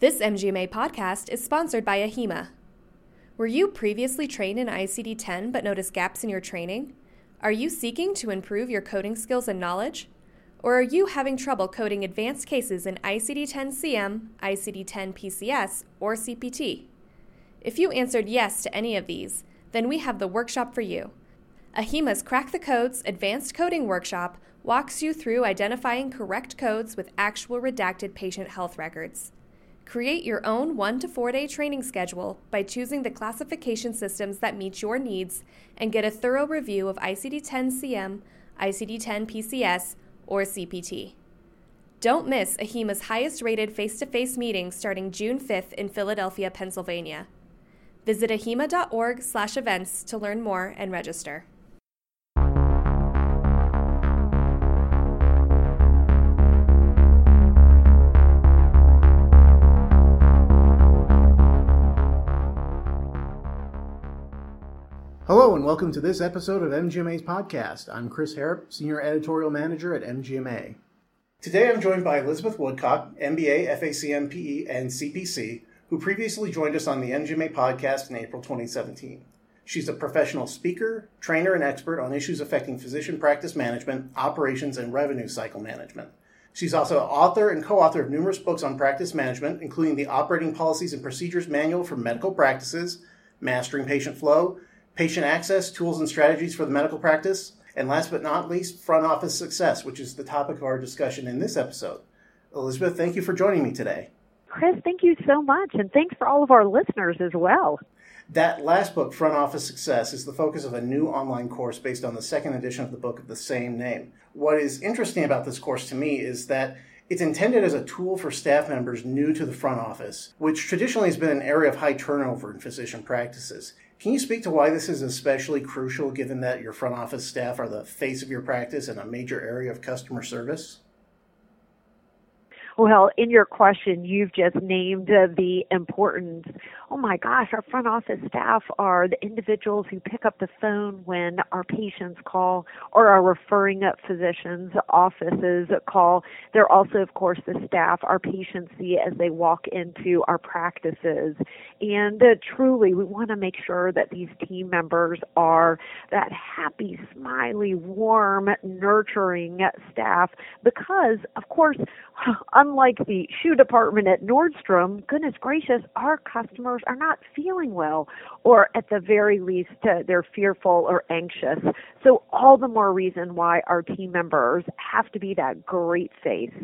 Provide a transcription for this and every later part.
This MGMA podcast is sponsored by AHIMA. Were you previously trained in ICD 10 but noticed gaps in your training? Are you seeking to improve your coding skills and knowledge? Or are you having trouble coding advanced cases in ICD 10 CM, ICD 10 PCS, or CPT? If you answered yes to any of these, then we have the workshop for you. AHIMA's Crack the Codes Advanced Coding Workshop walks you through identifying correct codes with actual redacted patient health records. Create your own one to four day training schedule by choosing the classification systems that meet your needs and get a thorough review of ICD 10 CM, ICD 10 PCS, or CPT. Don't miss AHIMA's highest rated face to face meeting starting June 5th in Philadelphia, Pennsylvania. Visit ahima.org slash events to learn more and register. Hello, and welcome to this episode of MGMA's podcast. I'm Chris Harrop, Senior Editorial Manager at MGMA. Today I'm joined by Elizabeth Woodcock, MBA, FACMPE, and CPC, who previously joined us on the MGMA podcast in April 2017. She's a professional speaker, trainer, and expert on issues affecting physician practice management, operations, and revenue cycle management. She's also author and co author of numerous books on practice management, including the Operating Policies and Procedures Manual for Medical Practices, Mastering Patient Flow, patient access, tools and strategies for the medical practice, and last but not least, front office success, which is the topic of our discussion in this episode. Elizabeth, thank you for joining me today. Chris, thank you so much, and thanks for all of our listeners as well. That last book, Front Office Success, is the focus of a new online course based on the second edition of the book of the same name. What is interesting about this course to me is that it's intended as a tool for staff members new to the front office, which traditionally has been an area of high turnover in physician practices. Can you speak to why this is especially crucial given that your front office staff are the face of your practice and a major area of customer service? Well, in your question, you've just named the importance. Oh my gosh, our front office staff are the individuals who pick up the phone when our patients call or our referring up physicians' offices call. They're also, of course, the staff our patients see as they walk into our practices. And uh, truly, we want to make sure that these team members are that happy, smiley, warm, nurturing staff because, of course, unlike the shoe department at Nordstrom, goodness gracious, our customers are not feeling well, or at the very least, uh, they're fearful or anxious. So, all the more reason why our team members have to be that great face.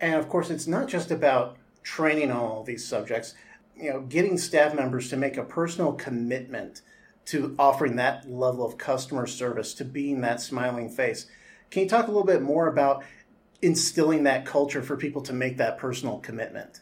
And of course, it's not just about training on all these subjects, you know, getting staff members to make a personal commitment to offering that level of customer service, to being that smiling face. Can you talk a little bit more about instilling that culture for people to make that personal commitment?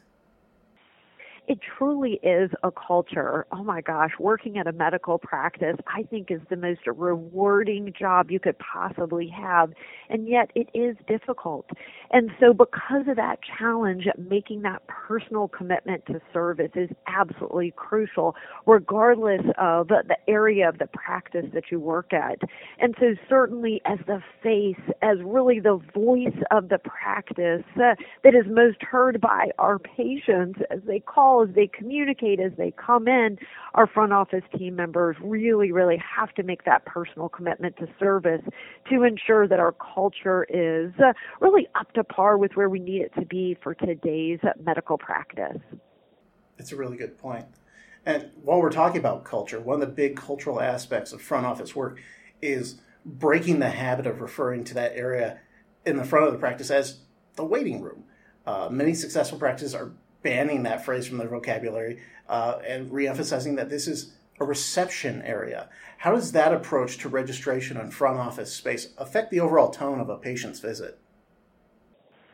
It truly is a culture. Oh my gosh, working at a medical practice, I think, is the most rewarding job you could possibly have. And yet it is difficult. And so, because of that challenge, making that personal commitment to service is absolutely crucial, regardless of the area of the practice that you work at. And so, certainly, as the face, as really the voice of the practice uh, that is most heard by our patients as they call as they communicate, as they come in, our front office team members really, really have to make that personal commitment to service to ensure that our culture is uh, really up to par with where we need it to be for today's medical practice. That's a really good point. And while we're talking about culture, one of the big cultural aspects of front office work is breaking the habit of referring to that area in the front of the practice as the waiting room. Uh, many successful practices are banning that phrase from their vocabulary uh, and reemphasizing that this is a reception area. How does that approach to registration and front office space affect the overall tone of a patient's visit?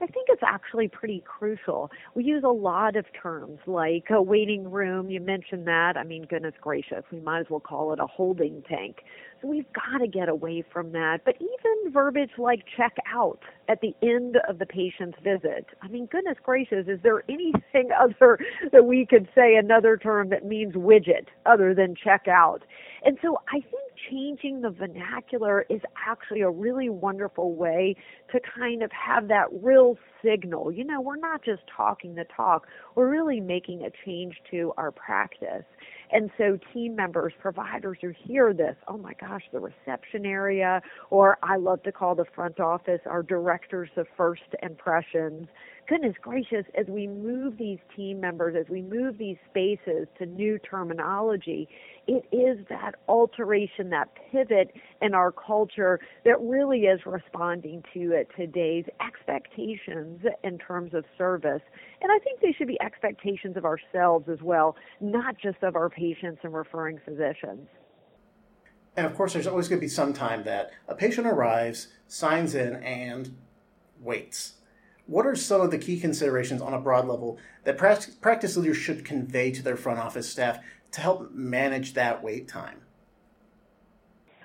I think it's actually pretty crucial. We use a lot of terms like a waiting room. You mentioned that. I mean, goodness gracious, we might as well call it a holding tank. So we've got to get away from that. But even verbiage like check out at the end of the patient's visit. I mean, goodness gracious, is there anything other that we could say, another term that means widget other than check out? And so I think changing the vernacular is actually a really wonderful way to kind of have that real signal. You know, we're not just talking the talk, we're really making a change to our practice. And so team members, providers who hear this, oh my gosh, the reception area, or I love to call the front office our directors of first impressions. Goodness gracious, as we move these team members, as we move these spaces to new terminology, it is that alteration, that pivot in our culture that really is responding to today's expectations in terms of service. And I think they should be expectations of ourselves as well, not just of our patients and referring physicians. And of course, there's always going to be some time that a patient arrives, signs in, and waits. What are some of the key considerations on a broad level that practice leaders should convey to their front office staff to help manage that wait time?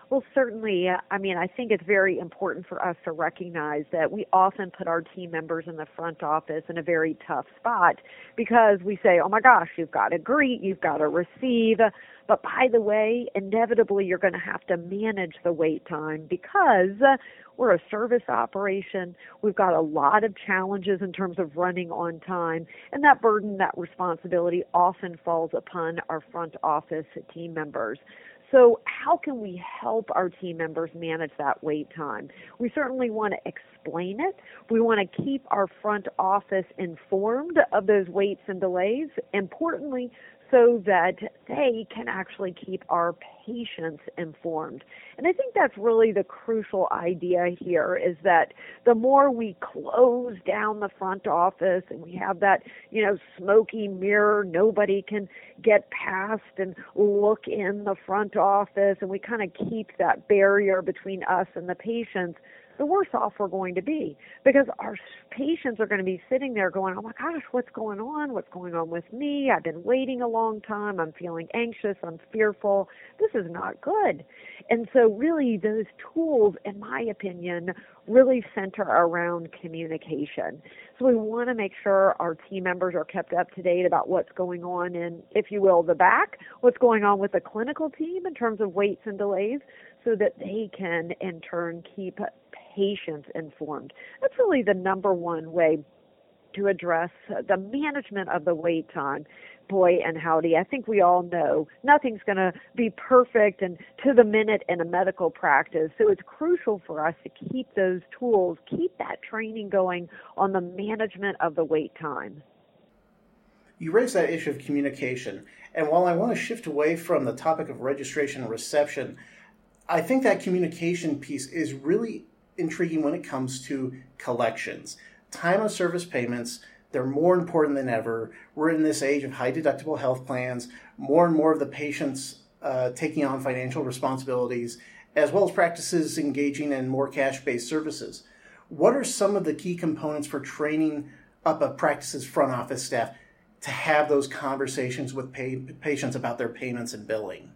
Well, certainly. I mean, I think it's very important for us to recognize that we often put our team members in the front office in a very tough spot because we say, oh my gosh, you've got to greet, you've got to receive. But by the way, inevitably you're going to have to manage the wait time because we're a service operation. We've got a lot of challenges in terms of running on time, and that burden, that responsibility often falls upon our front office team members. So, how can we help our team members manage that wait time? We certainly want to explain it. We want to keep our front office informed of those waits and delays. Importantly, so that they can actually keep our patients informed. And I think that's really the crucial idea here is that the more we close down the front office and we have that, you know, smoky mirror, nobody can get past and look in the front office and we kind of keep that barrier between us and the patients the worse off we're going to be because our patients are going to be sitting there going, oh my gosh, what's going on? What's going on with me? I've been waiting a long time. I'm feeling anxious. I'm fearful. This is not good. And so, really, those tools, in my opinion, really center around communication. So, we want to make sure our team members are kept up to date about what's going on in, if you will, the back, what's going on with the clinical team in terms of waits and delays, so that they can, in turn, keep patients informed. That's really the number one way to address the management of the wait time. Boy and howdy, I think we all know nothing's going to be perfect and to the minute in a medical practice. So it's crucial for us to keep those tools, keep that training going on the management of the wait time. You raised that issue of communication. And while I want to shift away from the topic of registration and reception, I think that communication piece is really intriguing when it comes to collections. Time of service payments, they're more important than ever. We're in this age of high deductible health plans, more and more of the patients uh, taking on financial responsibilities, as well as practices engaging in more cash based services. What are some of the key components for training up a practice's front office staff to have those conversations with pay- patients about their payments and billing?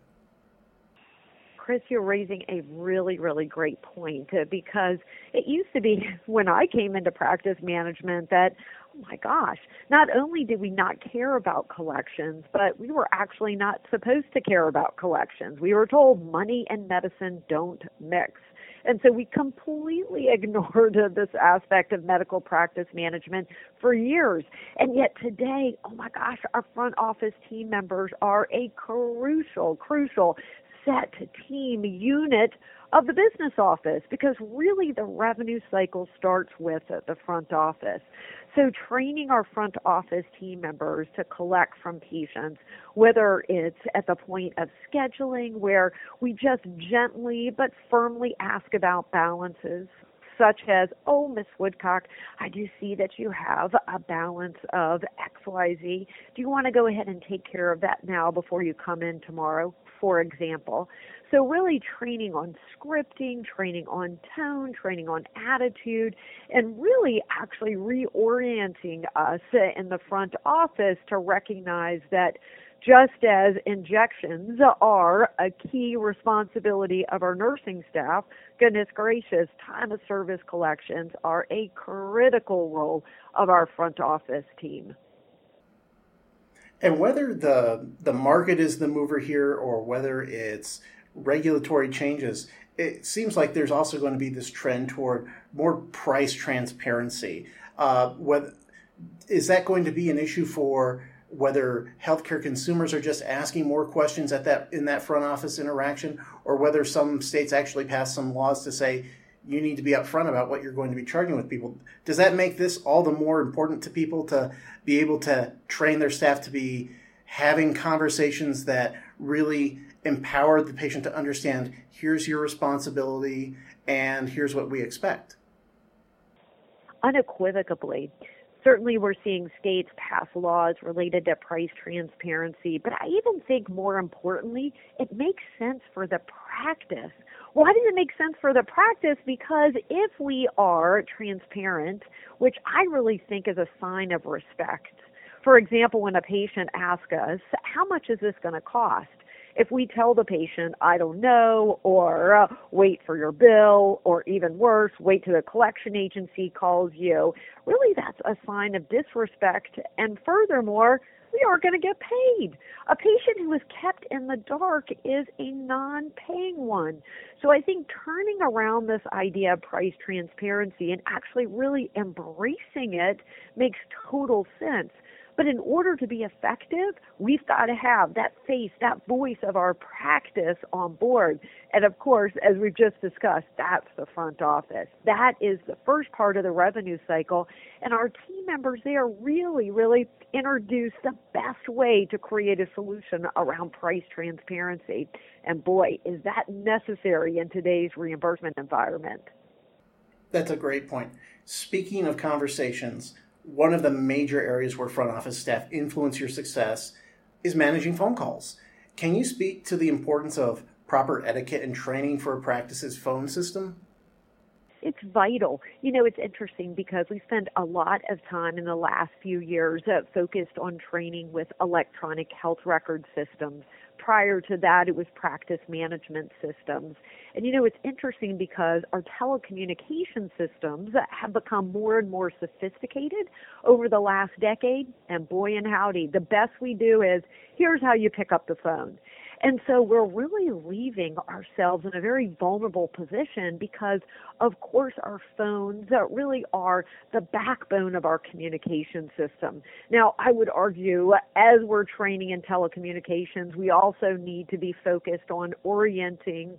Chris, you're raising a really, really great point uh, because it used to be when I came into practice management that, oh my gosh, not only did we not care about collections, but we were actually not supposed to care about collections. We were told money and medicine don't mix. And so we completely ignored this aspect of medical practice management for years. And yet today, oh my gosh, our front office team members are a crucial, crucial set team unit of the business office because really the revenue cycle starts with the front office. So training our front office team members to collect from patients, whether it's at the point of scheduling where we just gently but firmly ask about balances, such as, oh, Miss Woodcock, I do see that you have a balance of XYZ. Do you want to go ahead and take care of that now before you come in tomorrow? for example. So, really training on scripting, training on tone, training on attitude, and really actually reorienting us in the front office to recognize that just as injections are a key responsibility of our nursing staff, goodness gracious, time of service collections are a critical role of our front office team. And whether the the market is the mover here or whether it's regulatory changes, it seems like there's also going to be this trend toward more price transparency. Uh, whether, is that going to be an issue for whether healthcare consumers are just asking more questions at that in that front office interaction, or whether some states actually pass some laws to say you need to be upfront about what you're going to be charging with people. Does that make this all the more important to people to be able to train their staff to be having conversations that really empower the patient to understand here's your responsibility and here's what we expect? Unequivocally. Certainly, we're seeing states pass laws related to price transparency, but I even think more importantly, it makes sense for the practice why does it make sense for the practice? Because if we are transparent, which I really think is a sign of respect, for example, when a patient asks us, how much is this going to cost? If we tell the patient, I don't know, or uh, wait for your bill, or even worse, wait till the collection agency calls you, really that's a sign of disrespect. And furthermore, we are going to get paid. A patient who is kept in the dark is a non paying one. So I think turning around this idea of price transparency and actually really embracing it makes total sense. But in order to be effective, we've got to have that face, that voice of our practice on board. And of course, as we've just discussed, that's the front office. That is the first part of the revenue cycle. And our team members there really, really introduce the best way to create a solution around price transparency. And boy, is that necessary in today's reimbursement environment. That's a great point. Speaking of conversations, one of the major areas where front office staff influence your success is managing phone calls. Can you speak to the importance of proper etiquette and training for a practice's phone system? It's vital. You know, it's interesting because we spent a lot of time in the last few years uh, focused on training with electronic health record systems prior to that, it was practice management systems. And you know, it's interesting because our telecommunication systems have become more and more sophisticated over the last decade. And boy and howdy, the best we do is here's how you pick up the phone. And so we're really leaving ourselves in a very vulnerable position because, of course, our phones really are the backbone of our communication system. Now, I would argue as we're training in telecommunications, we also need to be focused on orienting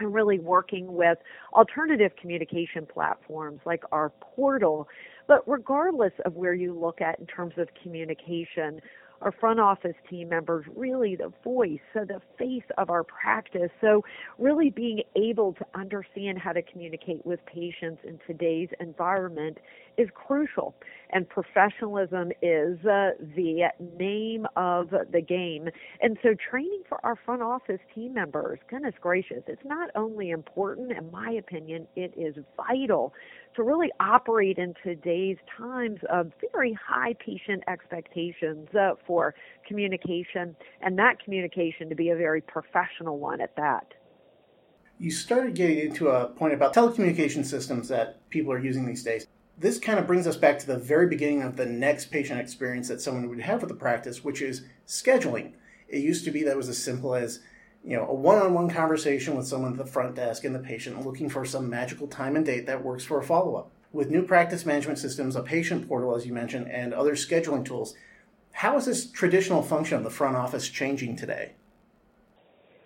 and really working with alternative communication platforms like our portal. But regardless of where you look at in terms of communication, our front office team members really the voice, so the face of our practice. So, really being able to understand how to communicate with patients in today's environment is crucial. And professionalism is uh, the name of the game. And so, training for our front office team members, goodness gracious, it's not only important, in my opinion, it is vital to really operate in today's times of very high patient expectations uh, for communication, and that communication to be a very professional one at that. You started getting into a point about telecommunication systems that people are using these days. This kind of brings us back to the very beginning of the next patient experience that someone would have with the practice, which is scheduling. It used to be that it was as simple as you know, a one-on-one conversation with someone at the front desk and the patient looking for some magical time and date that works for a follow-up. With new practice management systems, a patient portal, as you mentioned, and other scheduling tools, how is this traditional function of the front office changing today?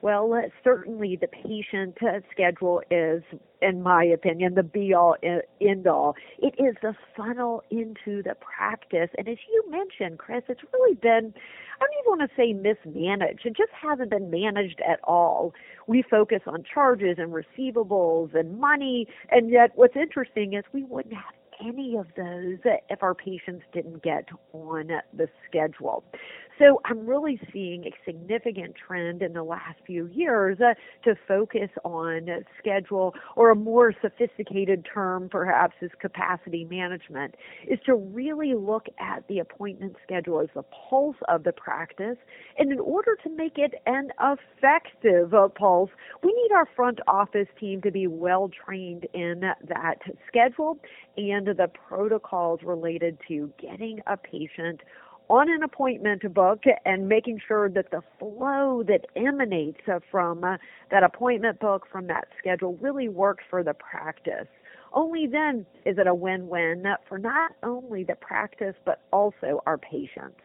Well, certainly the patient schedule is, in my opinion, the be all end all. It is the funnel into the practice. And as you mentioned, Chris, it's really been, I don't even want to say mismanaged. It just hasn't been managed at all. We focus on charges and receivables and money. And yet, what's interesting is we wouldn't have any of those if our patients didn't get on the schedule. So I'm really seeing a significant trend in the last few years uh, to focus on schedule, or a more sophisticated term perhaps is capacity management, is to really look at the appointment schedule as the pulse of the practice. And in order to make it an effective uh, pulse, we need our front office team to be well trained in that schedule and the protocols related to getting a patient on an appointment book and making sure that the flow that emanates from uh, that appointment book, from that schedule, really works for the practice. Only then is it a win win for not only the practice, but also our patients.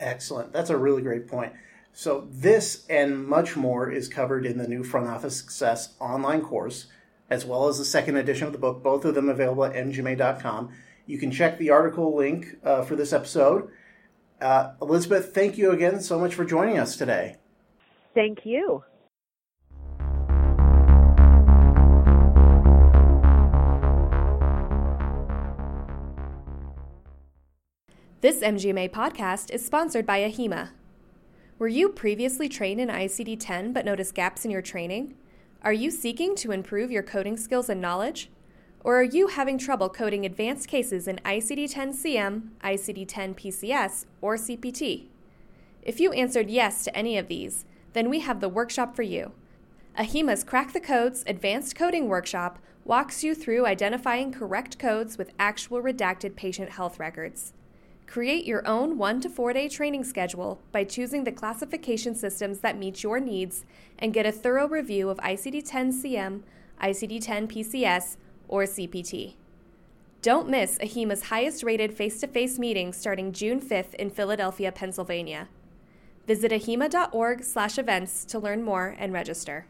Excellent. That's a really great point. So, this and much more is covered in the new Front Office Success online course, as well as the second edition of the book, both of them available at mgma.com. You can check the article link uh, for this episode. Uh, Elizabeth, thank you again so much for joining us today. Thank you. This MGMA podcast is sponsored by AHIMA. Were you previously trained in ICD 10 but noticed gaps in your training? Are you seeking to improve your coding skills and knowledge? Or are you having trouble coding advanced cases in ICD 10 CM, ICD 10 PCS, or CPT? If you answered yes to any of these, then we have the workshop for you. AHIMA's Crack the Codes Advanced Coding Workshop walks you through identifying correct codes with actual redacted patient health records. Create your own one to four day training schedule by choosing the classification systems that meet your needs and get a thorough review of ICD 10 CM, ICD 10 PCS, or CPT. Don't miss AHIMA's highest rated face to face meeting starting June 5th in Philadelphia, Pennsylvania. Visit ahima.org slash events to learn more and register.